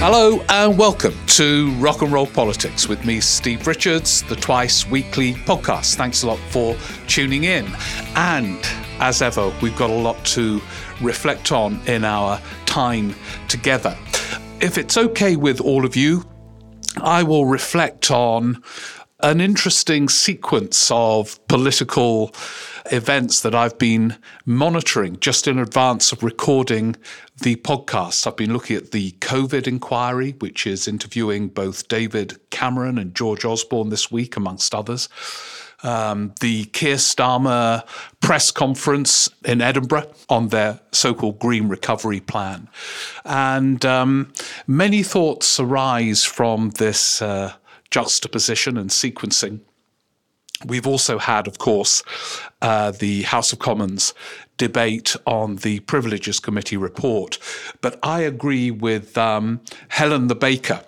Hello and welcome to Rock and Roll Politics with me, Steve Richards, the twice weekly podcast. Thanks a lot for tuning in. And as ever, we've got a lot to reflect on in our time together. If it's okay with all of you, I will reflect on an interesting sequence of political events that I've been monitoring just in advance of recording the podcast. I've been looking at the COVID inquiry, which is interviewing both David Cameron and George Osborne this week, amongst others. Um, the Keir Starmer press conference in Edinburgh on their so called Green Recovery Plan. And um, many thoughts arise from this. Uh, juxtaposition and sequencing. We've also had, of course, uh, the House of Commons debate on the Privileges Committee report. But I agree with um, Helen the Baker,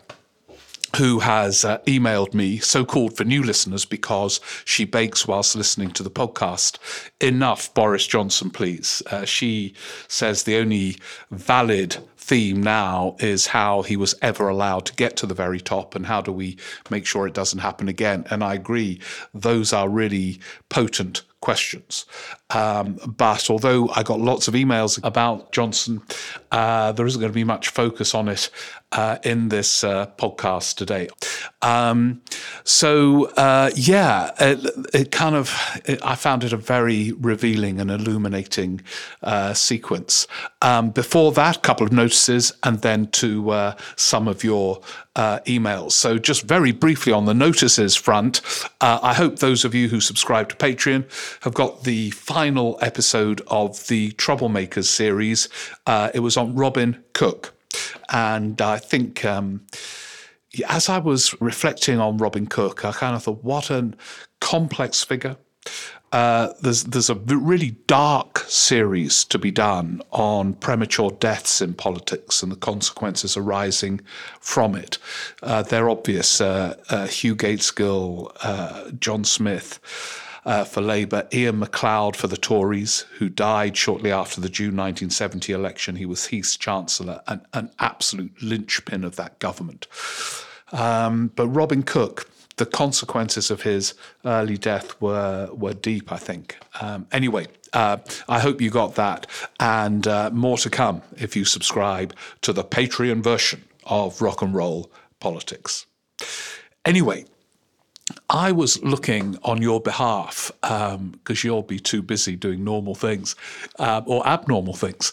who has uh, emailed me, so called for new listeners because she bakes whilst listening to the podcast. Enough, Boris Johnson, please. Uh, she says the only valid theme now is how he was ever allowed to get to the very top and how do we make sure it doesn't happen again. And I agree, those are really potent questions. Um, but although I got lots of emails about Johnson, uh, there isn't going to be much focus on it uh, in this uh, podcast today. Um, so uh, yeah, it, it kind of it, I found it a very revealing and illuminating uh, sequence. Um, before that, a couple of notices, and then to uh, some of your emails. So, just very briefly on the notices front, I hope those of you who subscribe to Patreon have got the final episode of the Troublemakers series. Uh, it was on Robin Cook. And I think. Um, as I was reflecting on Robin Cook, I kind of thought, what a complex figure. Uh, there's there's a really dark series to be done on premature deaths in politics and the consequences arising from it. Uh, they're obvious. Uh, uh Hugh Gaitskell, uh, John Smith. Uh, for Labour, Iain Macleod for the Tories, who died shortly after the June 1970 election. He was Heath's Chancellor, and an absolute linchpin of that government. Um, but Robin Cook, the consequences of his early death were were deep. I think. Um, anyway, uh, I hope you got that, and uh, more to come if you subscribe to the Patreon version of Rock and Roll Politics. Anyway. I was looking on your behalf because um, you'll be too busy doing normal things uh, or abnormal things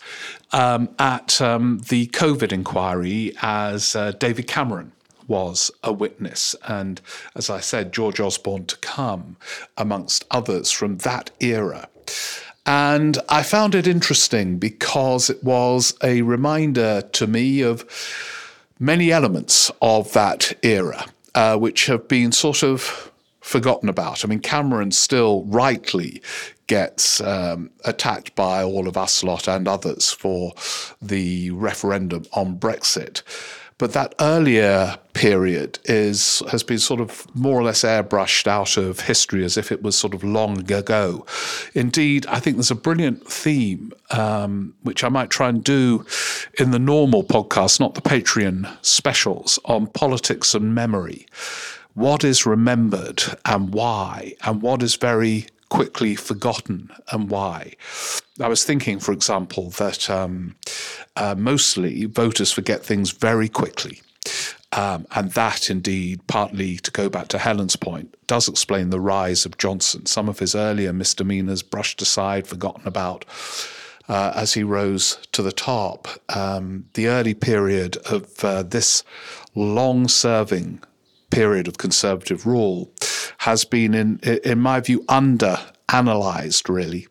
um, at um, the COVID inquiry as uh, David Cameron was a witness. And as I said, George Osborne to come, amongst others from that era. And I found it interesting because it was a reminder to me of many elements of that era, uh, which have been sort of forgotten about. I mean, Cameron still rightly gets um, attacked by all of us lot and others for the referendum on Brexit. But that earlier period is has been sort of more or less airbrushed out of history as if it was sort of long ago. Indeed, I think there's a brilliant theme um, which I might try and do in the normal podcast, not the Patreon specials, on politics and memory. What is remembered and why, and what is very quickly forgotten and why. I was thinking, for example, that um, uh, mostly voters forget things very quickly. Um, and that, indeed, partly to go back to Helen's point, does explain the rise of Johnson. Some of his earlier misdemeanors brushed aside, forgotten about. Uh, as he rose to the top, um, the early period of uh, this long serving period of conservative rule has been, in, in my view, under analysed really.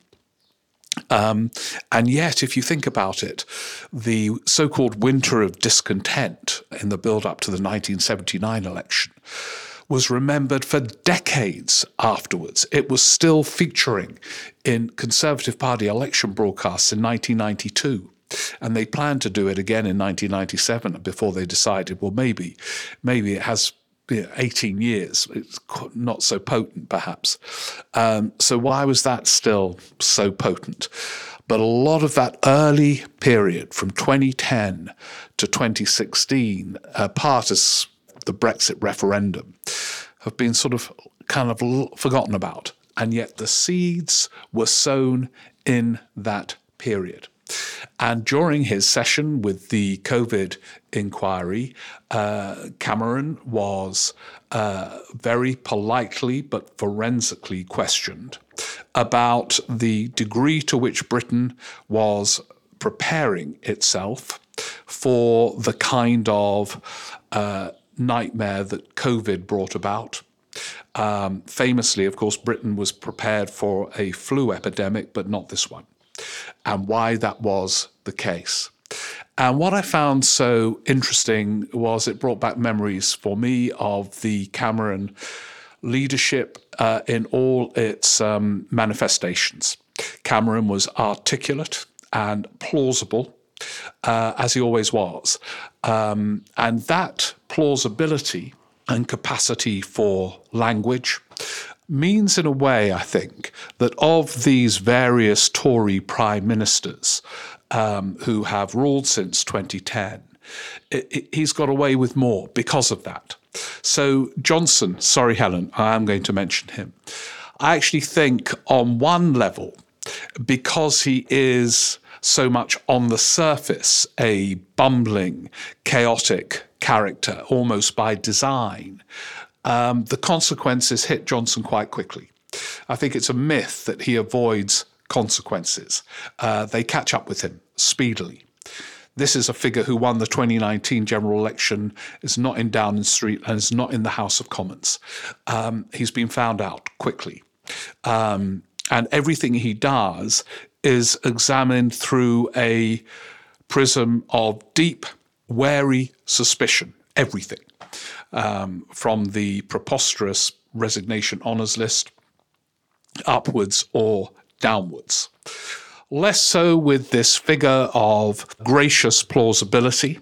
Um, and yet, if you think about it, the so called winter of discontent in the build up to the 1979 election was remembered for decades afterwards. It was still featuring in Conservative Party election broadcasts in 1992. And they planned to do it again in 1997 before they decided, well, maybe, maybe it has 18 years. It's not so potent, perhaps. Um, so, why was that still so potent? But a lot of that early period from 2010 to 2016, uh, part as the Brexit referendum, have been sort of kind of forgotten about. And yet the seeds were sown in that period. And during his session with the COVID inquiry, uh, Cameron was uh, very politely but forensically questioned about the degree to which Britain was preparing itself for the kind of uh, nightmare that COVID brought about. Um, famously, of course, Britain was prepared for a flu epidemic, but not this one and why that was the case. And what I found so interesting was it brought back memories for me of the Cameron leadership uh, in all its um, manifestations. Cameron was articulate and plausible, uh, as he always was. Um, and that plausibility and capacity for language means, in a way, I think, that of these various Tory prime ministers um, who have ruled since 2010, it, it, he's got away with more because of that. So, Johnson, sorry, Helen, I am going to mention him. I actually think, on one level, because he is so much on the surface a bumbling, chaotic character, almost by design, um, the consequences hit Johnson quite quickly. I think it's a myth that he avoids consequences. Uh, they catch up with him speedily. This is a figure who won the 2019 general election, is not in Downing Street, and is not in the House of Commons. Um, he's been found out quickly. Um, and everything he does is examined through a prism of deep, wary suspicion. Everything um, from the preposterous resignation honours list upwards or downwards. Less so with this figure of gracious plausibility.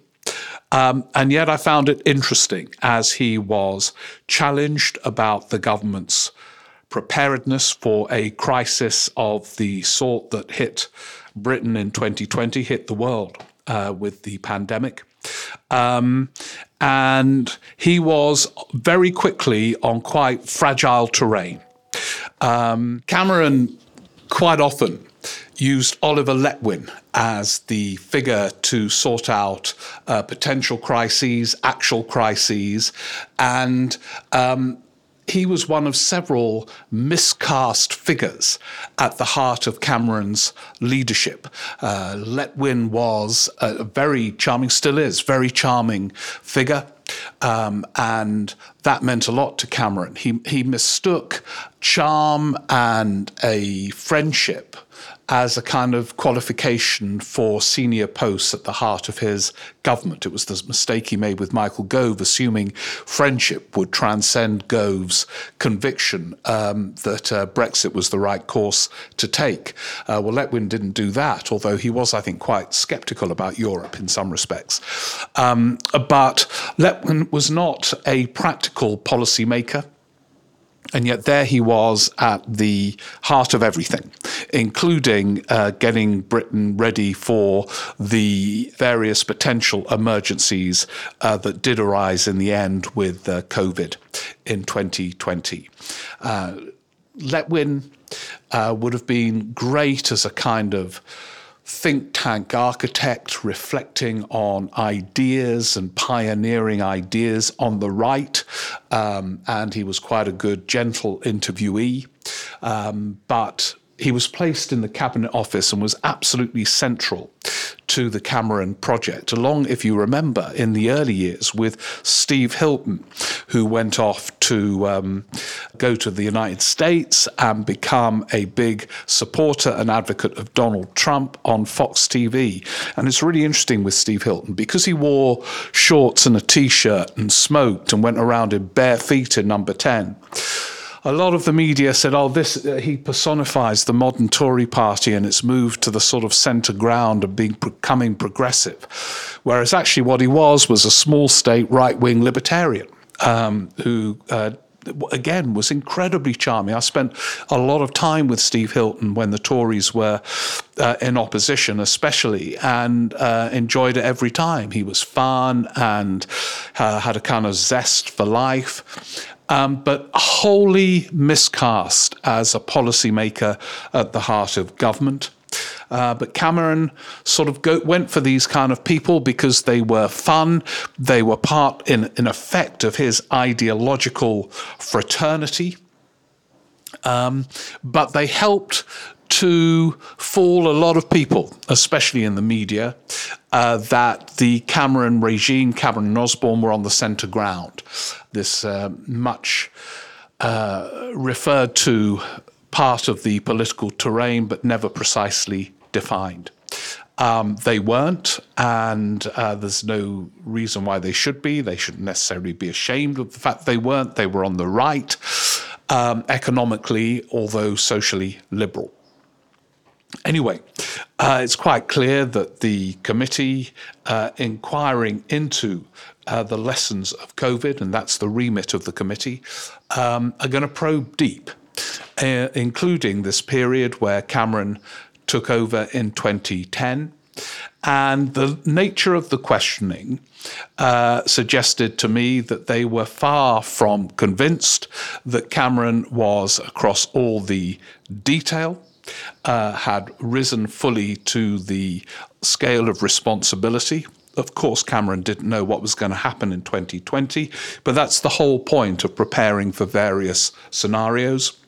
Um, and yet I found it interesting as he was challenged about the government's preparedness for a crisis of the sort that hit Britain in 2020, hit the world uh, with the pandemic. Um, and he was very quickly on quite fragile terrain. Um, Cameron quite often used Oliver Letwin as the figure to sort out uh, potential crises, actual crises, and um, he was one of several miscast figures at the heart of Cameron's leadership. Uh, Letwin was a very charming, still is, very charming figure. Um, and that meant a lot to Cameron. He, he mistook charm and a friendship as a kind of qualification for senior posts at the heart of his government. It was the mistake he made with Michael Gove, assuming friendship would transcend Gove's conviction um, that uh, Brexit was the right course to take. Uh, well, Letwin didn't do that, although he was, I think, quite sceptical about Europe in some respects. Um, but Letwin was not a practical policymaker. And yet, there he was at the heart of everything, including uh, getting Britain ready for the various potential emergencies uh, that did arise in the end with uh, COVID in 2020. Uh, Letwin uh, would have been great as a kind of think tank architect reflecting on ideas and pioneering ideas on the right. Um, and he was quite a good, gentle interviewee. Um, but he was placed in the cabinet office and was absolutely central to the Cameron project, along, if you remember, in the early years with Steve Hilton, who went off to um, go to the United States and become a big supporter and advocate of Donald Trump on Fox TV. And it's really interesting with Steve Hilton because he wore shorts and a t shirt and smoked and went around in bare feet in number 10 a lot of the media said, "Oh, this uh, he personifies the modern Tory party and its move to the sort of centre ground and being becoming progressive," whereas actually what he was was a small state right wing libertarian um, who. Uh, again, was incredibly charming. I spent a lot of time with Steve Hilton when the Tories were uh, in opposition, especially, and uh, enjoyed it every time. He was fun and uh, had a kind of zest for life um, but wholly miscast as a policymaker at the heart of government. Uh, but Cameron sort of go, went for these kind of people because they were fun. They were part, in, in effect, of his ideological fraternity. Um, but they helped to fool a lot of people, especially in the media, uh, that the Cameron regime, Cameron and Osborne, were on the centre ground. This uh, much uh, referred to part of the political terrain, but never precisely defined. Um, they weren't, and uh, there's no reason why they should be. They shouldn't necessarily be ashamed of the fact they weren't. They were on the right, um, economically, although socially liberal. Anyway, uh, it's quite clear that the committee uh, inquiring into uh, the lessons of COVID, and that's the remit of the committee, um, are going to probe deep, uh, including this period where Cameron took over in 2010. And the nature of the questioning uh, suggested to me that they were far from convinced that Cameron was across all the detail uh, had risen fully to the scale of responsibility. Of course, Cameron didn't know what was going to happen in 2020, but that's the whole point of preparing for various scenarios.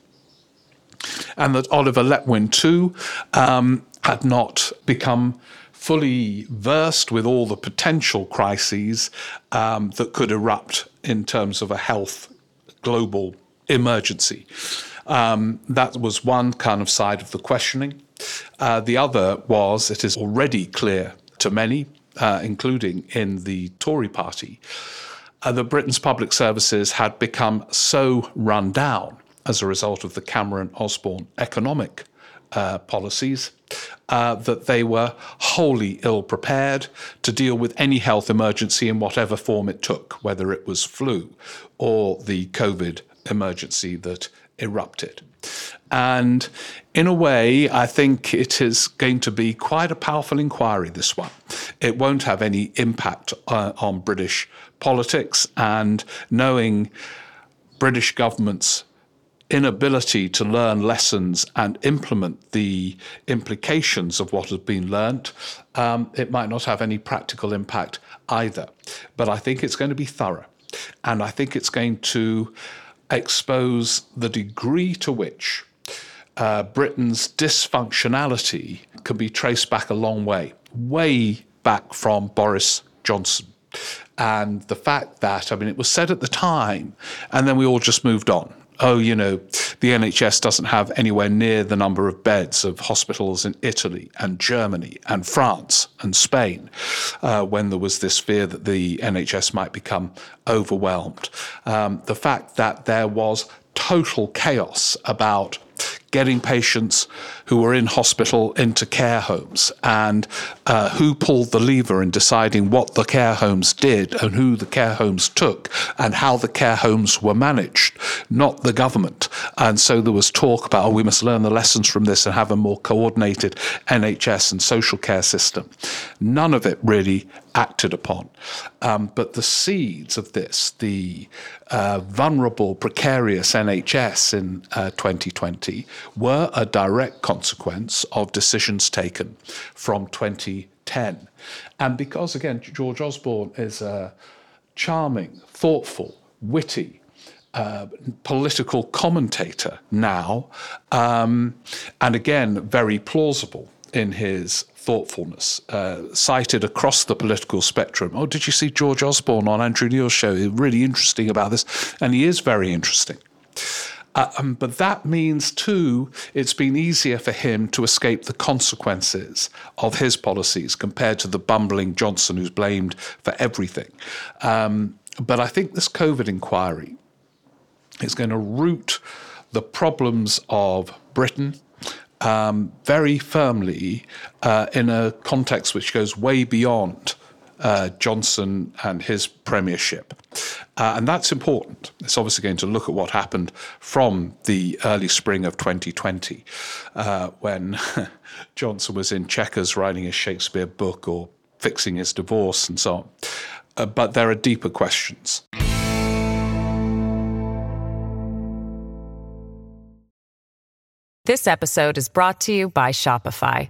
And that Oliver Letwin, too, um, had not become fully versed with all the potential crises um, that could erupt in terms of a health global emergency. Um, that was one kind of side of the questioning. Uh, the other was it is already clear to many, uh, including in the Tory party, uh, that Britain's public services had become so run down as a result of the Cameron Osborne economic uh, policies uh, that they were wholly ill prepared to deal with any health emergency in whatever form it took, whether it was flu or the COVID emergency that erupted. And in a way, I think it is going to be quite a powerful inquiry, this one. It won't have any impact uh, on British politics, and knowing British government's inability to learn lessons and implement the implications of what has been learnt, um, it might not have any practical impact either. But I think it's going to be thorough. And I think it's going to expose the degree to which uh, Britain's dysfunctionality can be traced back a long way, way back from Boris Johnson. And the fact that, I mean, it was said at the time, and then we all just moved on oh, you know, the NHS doesn't have anywhere near the number of beds of hospitals in Italy and Germany and France and Spain uh, when there was this fear that the NHS might become overwhelmed. Um, the fact that there was total chaos about getting patients who were in hospital into care homes and uh, who pulled the lever in deciding what the care homes did and who the care homes took and how the care homes were managed, not the government. And so there was talk about, oh, we must learn the lessons from this and have a more coordinated NHS and social care system. None of it really acted upon. Um, but the seeds of this, the uh, vulnerable, precarious NHS in uh, 2020, were a direct consequence of decisions taken from 2010. And because, again, George Osborne is a charming, thoughtful, witty, uh, political commentator now, um, and again, very plausible. in his thoughtfulness, uh, cited across the political spectrum. Oh, did you see George Osborne on Andrew Neil's show? He's really interesting about this. And he is very interesting. Uh, um, but that means, too, it's been easier for him to escape the consequences of his policies compared to the bumbling Johnson who's blamed for everything. Um, but I think this COVID inquiry is going to root the problems of Britain um, very firmly uh, in a context which goes way beyond uh, Johnson and his premiership. Uh, and that's important. It's obviously going to look at what happened from the early spring of 2020 uh, when Johnson was in Chequers writing a Shakespeare book or fixing his divorce and so on. Uh, but there are deeper questions. This episode is brought to you by Shopify.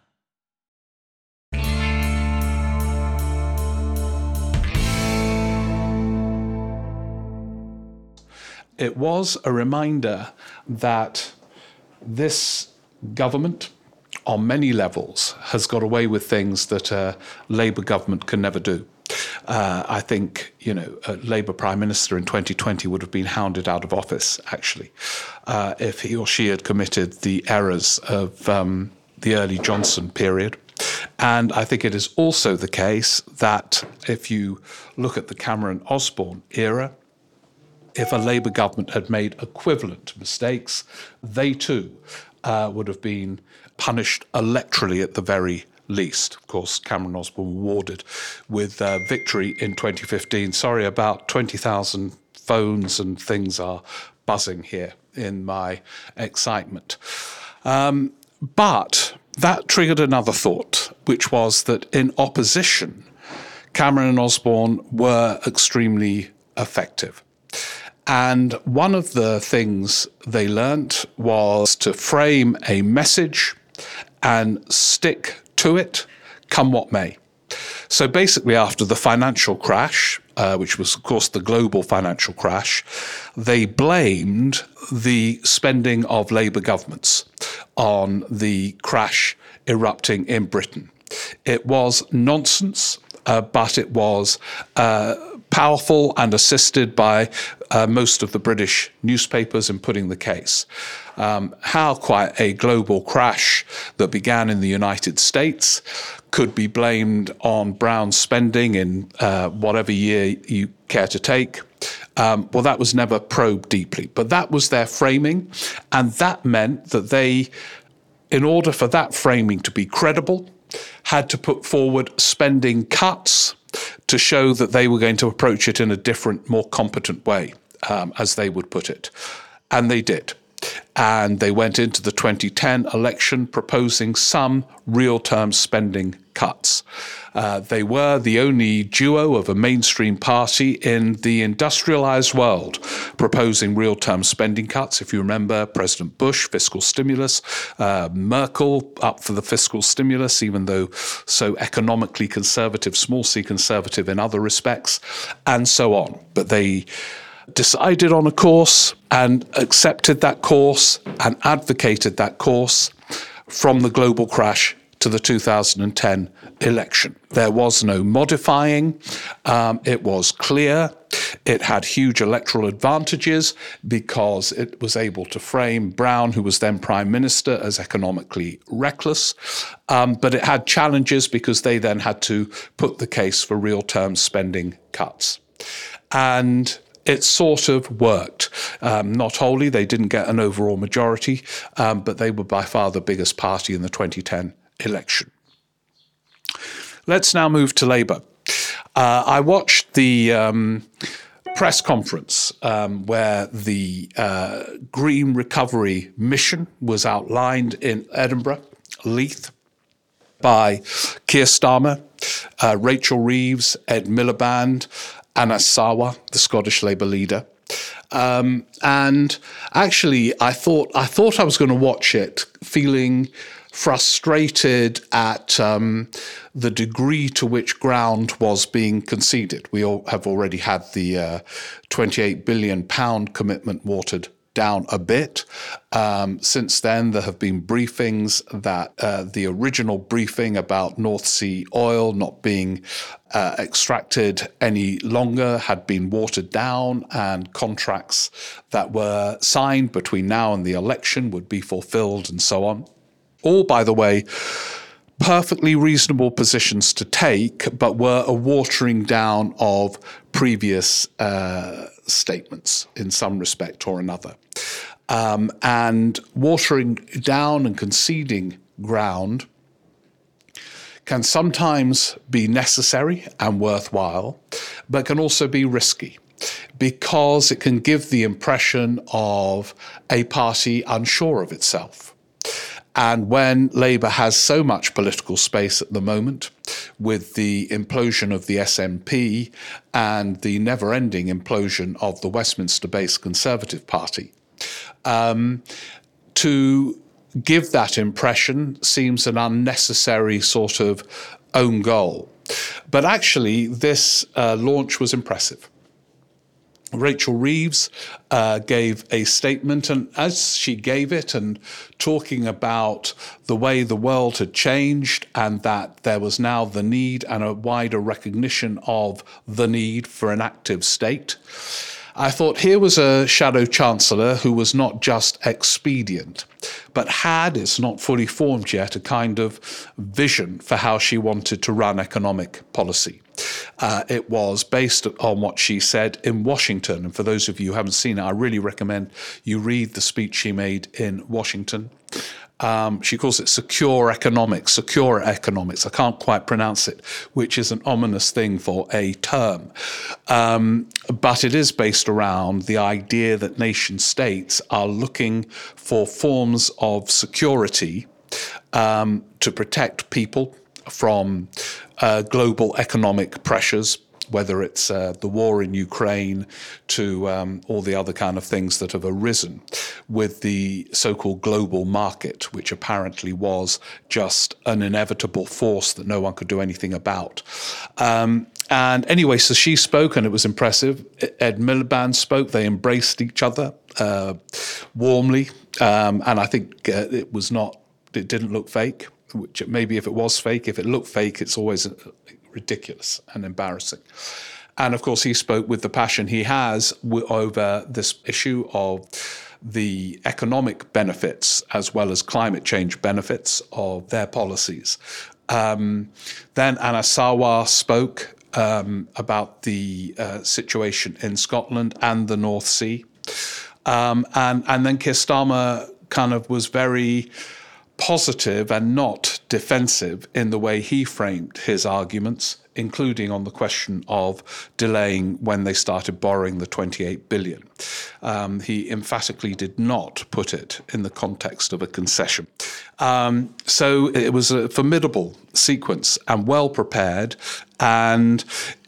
it was a reminder that this government, on many levels, has got away with things that a Labour government can never do. Uh, I think you know a Labour Prime Minister in 2020 would have been hounded out of office actually uh, if he or she had committed the errors of um, the early Johnson period. And I think it is also the case that if you look at the Cameron Osborne era, if a Labour government had made equivalent mistakes, they too uh, would have been punished electorally at the very least. Of course, Cameron Osborne was awarded with uh, victory in 2015. Sorry, about 20,000 phones and things are buzzing here in my excitement. Um, but that triggered another thought, which was that in opposition, Cameron and Osborne were extremely effective. And one of the things they learnt was to frame a message and stick to it, come what may. So basically, after the financial crash, uh, which was, of course, the global financial crash, they blamed the spending of Labour governments on the crash erupting in Britain. It was nonsense, uh, but it was. Uh, powerful and assisted by uh, most of the British newspapers in putting the case. Um, how quite a global crash that began in the United States could be blamed on Brown spending in uh, whatever year you care to take. Um, well, that was never probed deeply, but that was their framing. And that meant that they, in order for that framing to be credible, had to put forward spending cuts to show that they were going to approach it in a different, more competent way, um, as they would put it. And they did. And they went into the 2010 election proposing some real term spending cuts. Uh, they were the only duo of a mainstream party in the industrialized world proposing real term spending cuts. If you remember, President Bush, fiscal stimulus, uh, Merkel up for the fiscal stimulus, even though so economically conservative, small c conservative in other respects, and so on. But they decided on a course and accepted that course and advocated that course from the global crash to the 2010 election. There was no modifying. Um, it was clear. It had huge electoral advantages because it was able to frame Brown, who was then prime minister, as economically reckless. Um, but it had challenges because they then had to put the case for real term spending cuts. And it sort of worked. Um, not wholly, they didn't get an overall majority, um, but they were by far the biggest party in the 2010 election. Let's now move to Labour. Uh, I watched the um, press conference um, where the uh, Green Recovery Mission was outlined in Edinburgh, Leith, by Keir Starmer, uh, Rachel Reeves, Ed Miliband, Anas Sarwar, the Scottish Labour leader. Um, and actually, I thought I thought I was going to watch it, feeling frustrated at um, the degree to which ground was being conceded. We all have already had the uh, 28 billion pound commitment watered down a bit. Um, since then, there have been briefings that uh, the original briefing about North Sea oil not being uh, extracted any longer had been watered down, and contracts that were signed between now and the election would be fulfilled, and so on. All, by the way, perfectly reasonable positions to take, but were a watering down of previous uh, statements in some respect or another. Um, and watering down and conceding ground can sometimes be necessary and worthwhile, but can also be risky because it can give the impression of a party unsure of itself. And when Labour has so much political space at the moment, with the implosion of the SNP and the never ending implosion of the Westminster based Conservative Party, um, to give that impression seems an unnecessary sort of own goal. But actually, this uh, launch was impressive. Rachel Reeves uh, gave a statement, and as she gave it, and talking about the way the world had changed, and that there was now the need and a wider recognition of the need for an active state. I thought here was a shadow chancellor who was not just expedient, but had, it's not fully formed yet, a kind of vision for how she wanted to run economic policy. Uh, it was based on what she said in Washington. And for those of you who haven't seen it, I really recommend you read the speech she made in Washington. Um, she calls it secure economics, secure economics. I can't quite pronounce it, which is an ominous thing for a term. Um, but it is based around the idea that nation states are looking for forms of security um, to protect people from uh, global economic pressures, whether it's uh, the war in Ukraine to um, all the other kind of things that have arisen with the so-called global market, which apparently was just an inevitable force that no one could do anything about. Um, and anyway, so she spoke, and it was impressive. Ed Miliband spoke. They embraced each other uh, warmly, um, and I think uh, it was not. It didn't look fake which maybe if it was fake, if it looked fake, it's always uh, ridiculous and embarrassing. And of course, he spoke with the passion he has over this issue of the economic benefits as well as climate change benefits of their policies. Um, then Anas Sarwar spoke um, about the uh, situation in Scotland and the North Sea. Um, and, and then Keir Starmer kind of was very positive and not defensive in the way he framed his arguments, including on the question of delaying when they started borrowing the 28 billion. Um, he emphatically did not put it in the context of a concession. Um, so it was a formidable sequence and well prepared. And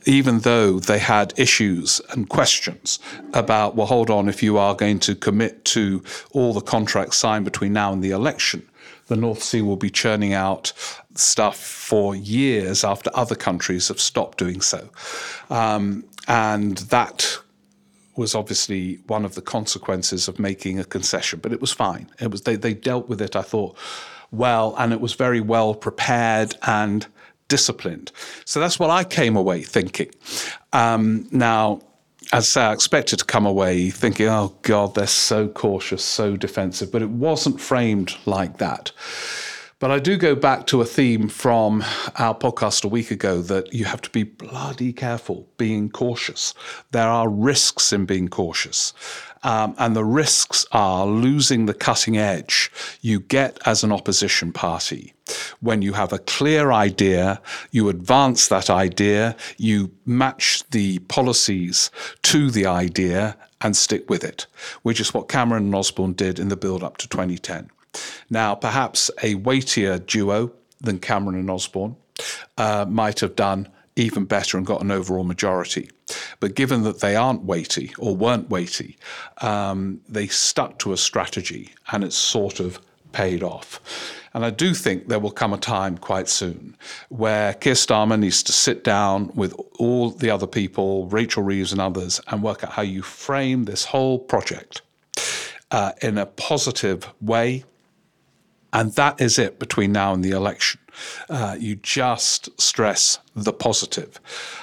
even though they had issues and questions about, well, hold on, if you are going to commit to all the contracts signed between now and the election, the North Sea will be churning out stuff for years after other countries have stopped doing so. Um, and that was obviously one of the consequences of making a concession, but it was fine. It was they, they dealt with it, I thought, well, and it was very well prepared and disciplined. So that's what I came away thinking. Um, now, as I expected to come away thinking, oh God, they're so cautious, so defensive, but it wasn't framed like that. But I do go back to a theme from our podcast a week ago that you have to be bloody careful being cautious. There are risks in being cautious. Um, and the risks are losing the cutting edge you get as an opposition party. When you have a clear idea, you advance that idea, you match the policies to the idea and stick with it, which is what Cameron and Osborne did in the build up to 2010. Now, perhaps a weightier duo than Cameron and Osborne uh, might have done even better and got an overall majority. But given that they aren't weighty or weren't weighty, um, they stuck to a strategy and it's sort of paid off. And I do think there will come a time quite soon where Keir Starmer needs to sit down with all the other people, Rachel Reeves and others, and work out how you frame this whole project uh, in a positive way. And that is it between now and the election. Uh, you just stress the positive.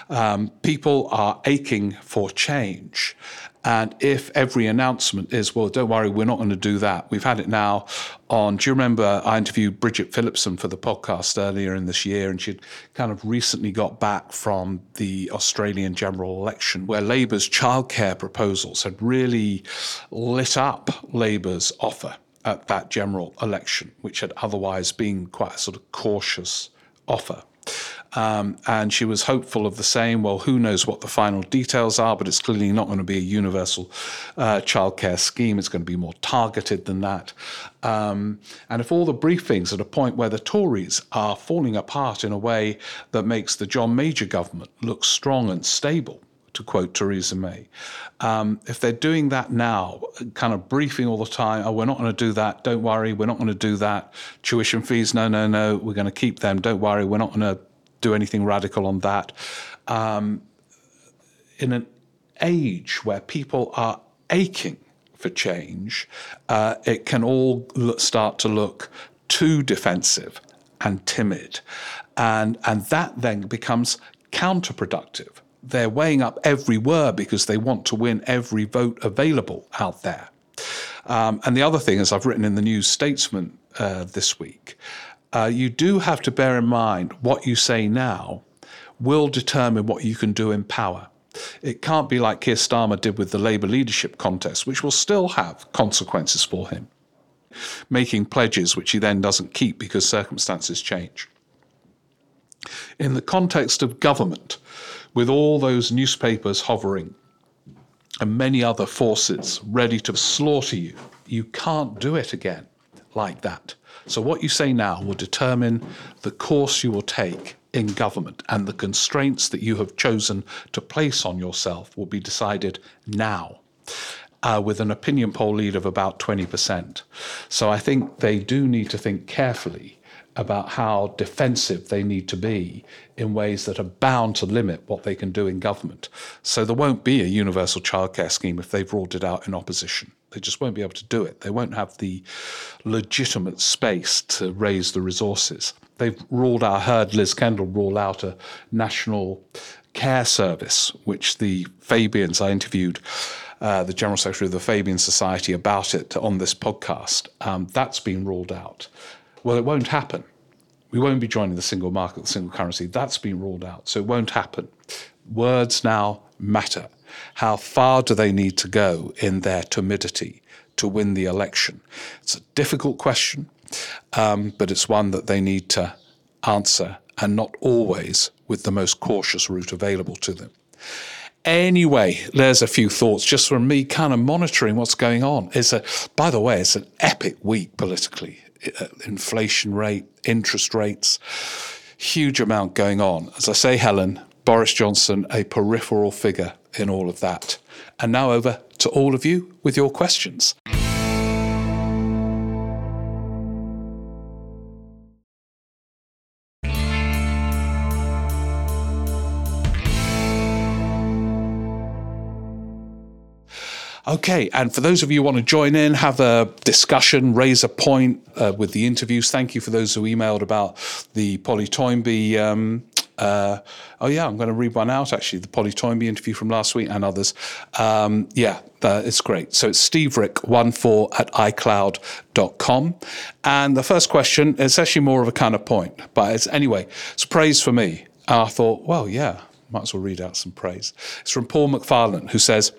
Um, people are aching for change. And if every announcement is, well, don't worry, we're not going to do that. We've had it now on. Do you remember I interviewed Bridget Phillipson for the podcast earlier in this year? And she'd kind of recently got back from the Australian general election, where Labour's childcare proposals had really lit up Labour's offer at that general election, which had otherwise been quite a sort of cautious offer. Um, and she was hopeful of the same. Well, who knows what the final details are, but it's clearly not going to be a universal uh, childcare scheme. It's going to be more targeted than that. Um, and if all the briefings at a point where the Tories are falling apart in a way that makes the John Major government look strong and stable, to quote Theresa May. Um, if they're doing that now, kind of briefing all the time, oh, we're not going to do that, don't worry, we're not going to do that. Tuition fees, no, no, no, we're going to keep them, don't worry, we're not going to do anything radical on that. Um, in an age where people are aching for change, uh, it can all start to look too defensive and timid. And, and that then becomes counterproductive. They're weighing up every word because they want to win every vote available out there. Um, and the other thing, as I've written in the New Statesman uh, this week, uh, you do have to bear in mind what you say now will determine what you can do in power. It can't be like Keir Starmer did with the Labour leadership contest, which will still have consequences for him, making pledges which he then doesn't keep because circumstances change. In the context of government, with all those newspapers hovering and many other forces ready to slaughter you, you can't do it again like that. So, what you say now will determine the course you will take in government, and the constraints that you have chosen to place on yourself will be decided now. Uh, with an opinion poll lead of about 20%. So I think they do need to think carefully about how defensive they need to be in ways that are bound to limit what they can do in government. So there won't be a universal childcare scheme if they've ruled it out in opposition. They just won't be able to do it. They won't have the legitimate space to raise the resources. They've ruled out, heard Liz Kendall rule out a national care service, which the Fabians I interviewed. Uh, the General Secretary of the Fabian Society about it on this podcast. Um, that's been ruled out. Well, it won't happen. We won't be joining the single market, the single currency. That's been ruled out. So it won't happen. Words now matter. How far do they need to go in their timidity to win the election? It's a difficult question, um, but it's one that they need to answer and not always with the most cautious route available to them. Anyway, there's a few thoughts just from me kind of monitoring what's going on. It's a, by the way, it's an epic week politically. Uh, inflation rate, interest rates, huge amount going on. As I say, Helen, Boris Johnson, a peripheral figure in all of that. And now over to all of you with your questions. Okay, and for those of you who want to join in, have a discussion, raise a point uh, with the interviews. Thank you for those who emailed about the Polly Toynbee. Um, uh, oh yeah, I'm going to read one out actually. The Polly Toynbee interview from last week and others. Um, yeah, uh, it's great. So it's steverick14 at icloud.com. And the first question is actually more of a kind of point, but it's anyway, it's praise for me. And I thought, well, yeah, might as well read out some praise. It's from Paul McFarlane, who says,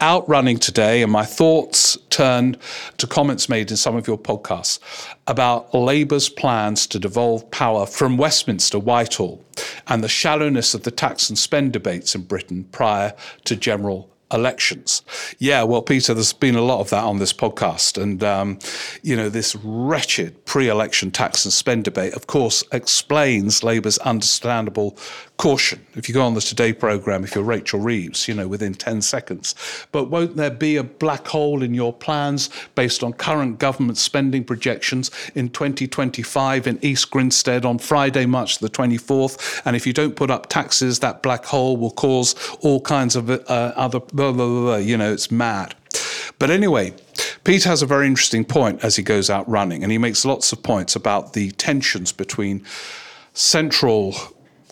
out running today, and my thoughts turned to comments made in some of your podcasts about Labour's plans to devolve power from Westminster Whitehall and the shallowness of the tax and spend debates in Britain prior to general elections. Yeah, well, Peter, there's been a lot of that on this podcast. And, um, you know, this wretched pre election tax and spend debate, of course, explains Labour's understandable caution. If you go on the Today programme, if you're Rachel Reeves, you know, within 10 seconds. But won't there be a black hole in your plans based on current government spending projections in 2025 in East Grinstead on Friday, March the 24th? And if you don't put up taxes, that black hole will cause all kinds of uh, other, blah, blah, blah, you know, it's mad. But anyway, Pete has a very interesting point as he goes out running, and he makes lots of points about the tensions between central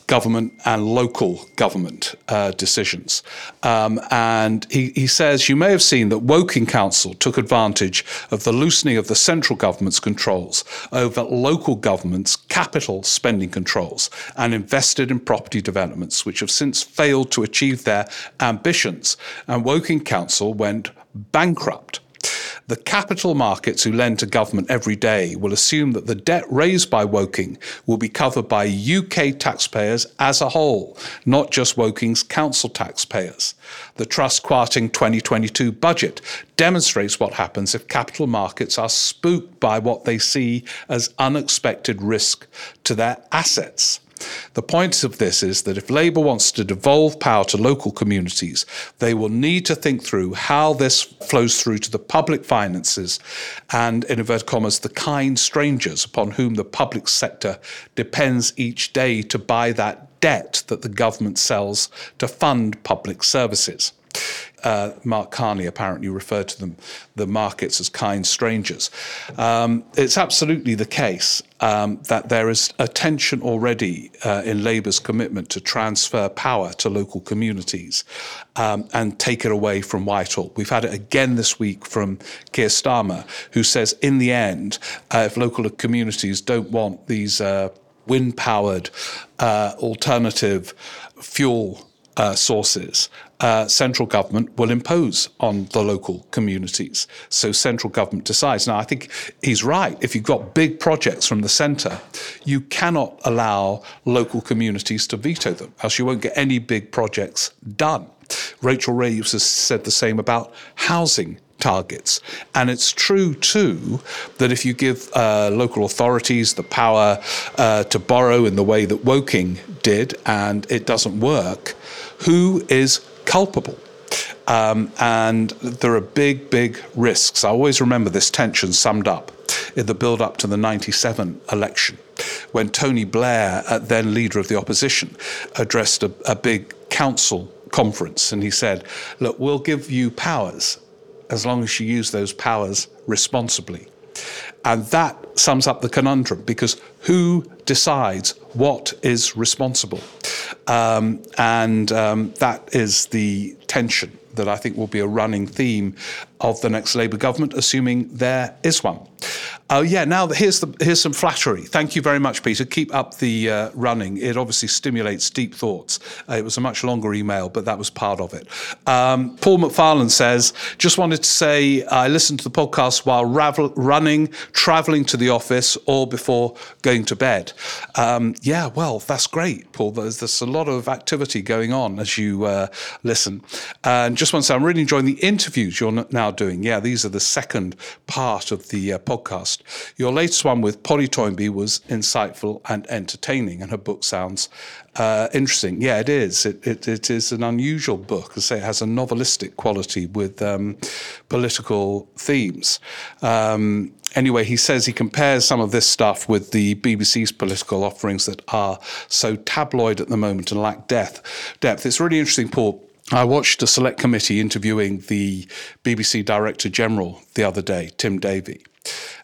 government and local government uh, decisions. Um, and he, he says, You may have seen that Woking Council took advantage of the loosening of the central government's controls over local government's capital spending controls and invested in property developments, which have since failed to achieve their ambitions. And Woking Council went bankrupt. The capital markets who lend to government every day will assume that the debt raised by Woking will be covered by UK taxpayers as a whole, not just Woking's council taxpayers. The Truss Kwarteng 2022 budget demonstrates what happens if capital markets are spooked by what they see as unexpected risk to their assets. The point of this is that if Labour wants to devolve power to local communities, they will need to think through how this flows through to the public finances and, in inverted commas, the kind strangers upon whom the public sector depends each day to buy that debt that the government sells to fund public services. Uh, Mark Carney apparently referred to them, the markets, as kind strangers. Um, it's absolutely the case um, that there is a tension already uh, in Labour's commitment to transfer power to local communities um, and take it away from Whitehall. We've had it again this week from Keir Starmer, who says, in the end, uh, if local communities don't want these uh, wind powered uh, alternative fuel uh, sources, uh, central government will impose on the local communities. So central government decides. Now, I think he's right. If you've got big projects from the centre, you cannot allow local communities to veto them, else you won't get any big projects done. Rachel Reeves has said the same about housing targets. And it's true, too, that if you give uh, local authorities the power uh, to borrow in the way that Woking did and it doesn't work, who is culpable. Um, and there are big, big risks. I always remember this tension summed up in the build up to the 97 election when Tony Blair, uh, then leader of the opposition, addressed a, a big council conference and he said, Look, we'll give you powers as long as you use those powers responsibly. And that sums up the conundrum because who decides what is responsible? Um, and um, that is the tension that I think will be a running theme of the next Labour government, assuming there is one. Oh yeah, now here's the here's some flattery. Thank you very much, Peter. Keep up the uh, running. It obviously stimulates deep thoughts. Uh, it was a much longer email, but that was part of it. Um, Paul McFarland says, just wanted to say I listened to the podcast while ravel- running, travelling to the office, or before going to bed. Um, yeah, well, that's great, Paul. There's, there's a lot of activity going on as you uh, listen. And just want to say, I'm really enjoying the interviews you're now doing. Yeah, these are the second part of the uh, podcast podcast. Your latest one with Polly Toynbee was insightful and entertaining, and her book sounds uh, interesting. Yeah, it is. It, it, it is an unusual book. I say it has a novelistic quality with um, political themes. Um, anyway, he says he compares some of this stuff with the BBC's political offerings that are so tabloid at the moment and lack depth. Depth. It's really interesting, Paul. I watched a select committee interviewing the BBC Director General the other day, Tim Davie.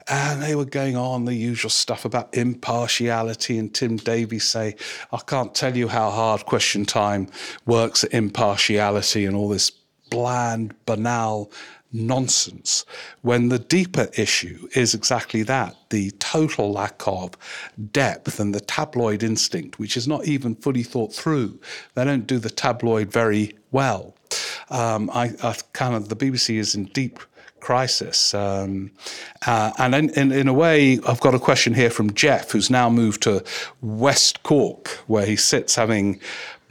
And they were going on the usual stuff about impartiality. And Tim Davies say, I can't tell you how hard question time works at impartiality and all this bland, banal nonsense when the deeper issue is exactly that the total lack of depth and the tabloid instinct, which is not even fully thought through. They don't do the tabloid very well. Um, I, I kind of the BBC is in deep crisis. Um, uh, and in, in, in, a way, I've got a question here from Jeff, who's now moved to West Cork, where he sits having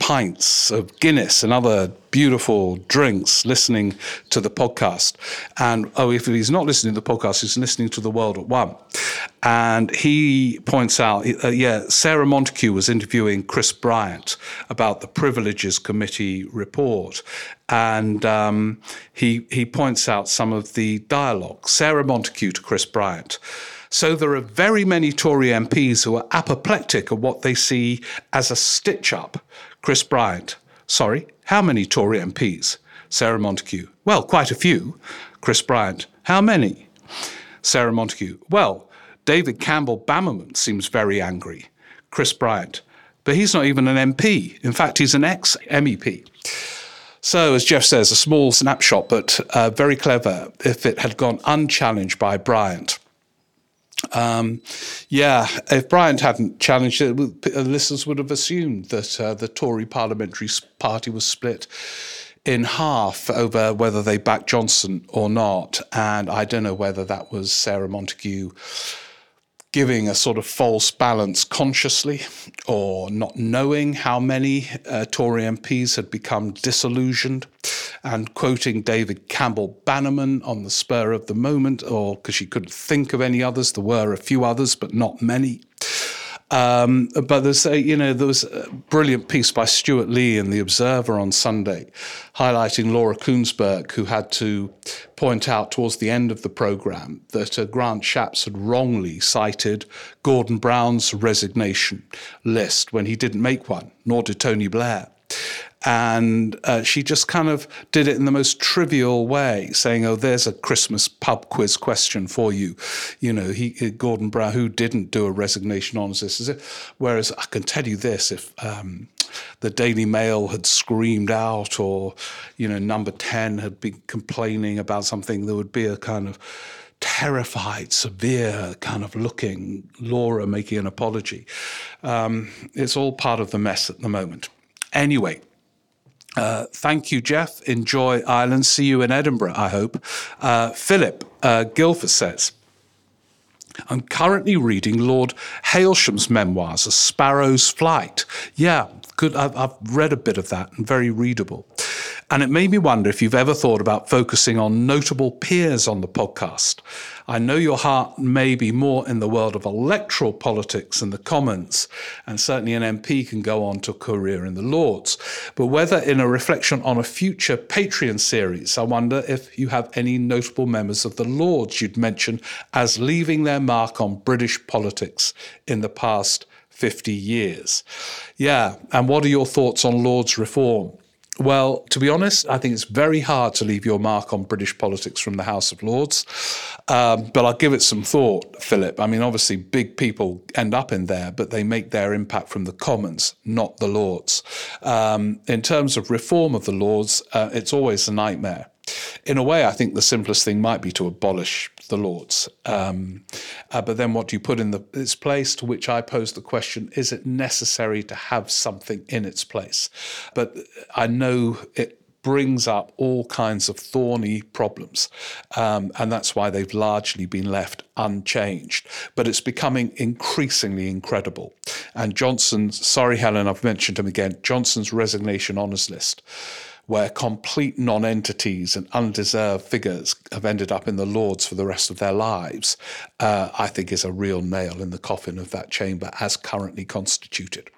pints of Guinness and other beautiful drinks listening to the podcast. And oh, if he's not listening to the podcast, he's listening to The World at One. And he points out, uh, yeah, Sarah Montague was interviewing Chris Bryant about the Privileges Committee report. And um, he, he points out some of the dialogue. Sarah Montague to Chris Bryant. So there are very many Tory MPs who are apoplectic at what they see as a stitch up Chris Bryant. Sorry, how many Tory MPs? Sarah Montague. Well, quite a few. Chris Bryant. How many? Sarah Montague. Well, David Campbell Bannerman seems very angry. Chris Bryant. But he's not even an MP. In fact, he's an ex MEP. So, as Jeff says, a small snapshot, but uh, very clever if it had gone unchallenged by Bryant. Um, yeah, if Bryant hadn't challenged it, listeners would have assumed that uh, the Tory parliamentary party was split in half over whether they backed Johnson or not. And I don't know whether that was Sarah Montague giving a sort of false balance consciously or not knowing how many uh, Tory MPs had become disillusioned and quoting David Campbell Bannerman on the spur of the moment or because she couldn't think of any others. There were a few others, but not many. Um, but there's a, you know, there was a brilliant piece by Stewart Lee in The Observer on Sunday, highlighting Laura Kuenssberg, who had to point out towards the end of the programme that uh, Grant Shapps had wrongly cited Gordon Brown's resignation list when he didn't make one, nor did Tony Blair. And uh, she just kind of did it in the most trivial way, saying, "Oh, there's a Christmas pub quiz question for you." You know, he Gordon Brown, who didn't do a resignation on this, whereas I can tell you this: if um, the Daily Mail had screamed out, or you know, Number Ten had been complaining about something, there would be a kind of terrified, severe kind of looking Laura making an apology. Um, it's all part of the mess at the moment. Anyway, uh, thank you, Jeff. Enjoy Ireland. See you in Edinburgh, I hope. Uh, Philip uh, Guilford says, I'm currently reading Lord Hailsham's memoirs, A Sparrow's Flight. Yeah, good. I've, I've read a bit of that and very readable. And it made me wonder if you've ever thought about focusing on notable peers on the podcast. I know your heart may be more in the world of electoral politics and the Commons, and certainly an MP can go on to a career in the Lords. But whether in a reflection on a future Patreon series, I wonder if you have any notable members of the Lords you'd mention as leaving their mark on British politics in the past 50 years. Yeah, and what are your thoughts on Lords reform? Well, to be honest, I think it's very hard to leave your mark on British politics from the House of Lords. Um, but I'll give it some thought, Philip. I mean, obviously, big people end up in there, but they make their impact from the Commons, not the Lords. Um, in terms of reform of the Lords, uh, it's always a nightmare. In a way, I think the simplest thing might be to abolish the Lords. Um, uh, but then what do you put in the, its place? To which I pose the question is it necessary to have something in its place? But I know it brings up all kinds of thorny problems. Um, and that's why they've largely been left unchanged. But it's becoming increasingly incredible. And Johnson's, sorry, Helen, I've mentioned him again, Johnson's resignation honours list where complete non-entities and undeserved figures have ended up in the Lords for the rest of their lives, uh, I think is a real nail in the coffin of that chamber as currently constituted.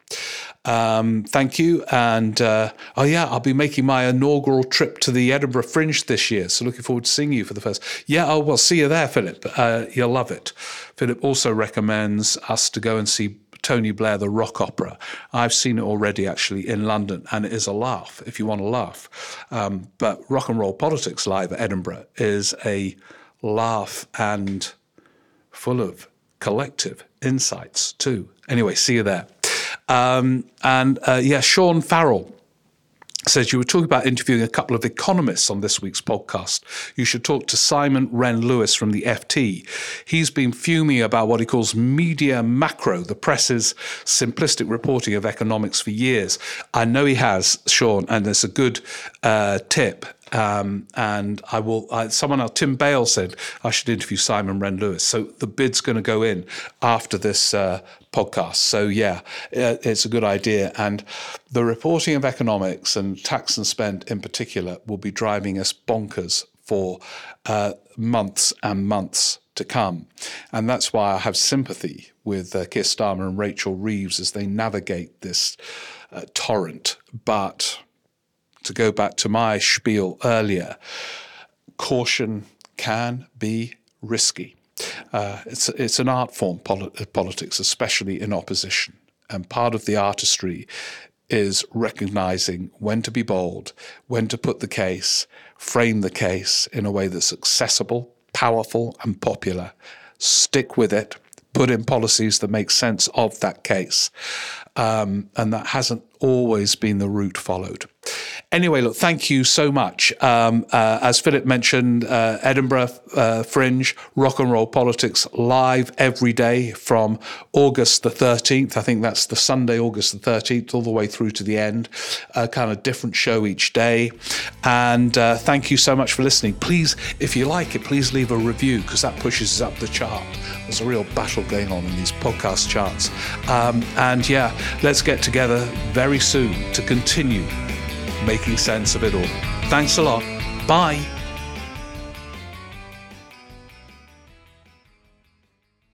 Um, thank you. And uh, oh, yeah, I'll be making my inaugural trip to the Edinburgh Fringe this year. So looking forward to seeing you for the first. Yeah, oh, well, see you there, Philip. Uh, you'll love it. Philip also recommends us to go and see Tony Blair, the rock opera. I've seen it already actually in London, and it is a laugh if you want to laugh. Um, but Rock and Roll Politics Live at Edinburgh is a laugh and full of collective insights too. Anyway, see you there. Um, and uh, yeah, Sean Farrell says you were talking about interviewing a couple of economists on this week's podcast. You should talk to Simon Wren Lewis from the FT. He's been fuming about what he calls media macro, the press's simplistic reporting of economics for years. I know he has, Sean, and it's a good uh, tip Um, and I will. I, someone else, Tim Bale said I should interview Simon Wren Lewis. So the bid's going to go in after this uh, podcast. So yeah, it's a good idea. And the reporting of economics and tax and spend in particular will be driving us bonkers for uh, months and months to come. And that's why I have sympathy with uh, Keir Starmer and Rachel Reeves as they navigate this uh, torrent. But to go back to my spiel earlier, caution can be risky. Uh, it's, it's an art form, polit- politics, especially in opposition. And part of the artistry is recognizing when to be bold, when to put the case, frame the case in a way that's accessible, powerful, and popular. Stick with it, put in policies that make sense of that case. Um, and that hasn't always been the route followed. Anyway, look, thank you so much. Um, uh, as Philip mentioned, uh, Edinburgh uh, Fringe, rock and roll politics live every day from August the 13th. I think that's the Sunday, August the 13th, all the way through to the end. A kind of different show each day. And uh, thank you so much for listening. Please, if you like it, please leave a review because that pushes us up the chart. There's a real battle going on in these podcast charts. Um, and yeah, let's get together very soon to continue making sense of it all. Thanks a lot. Bye.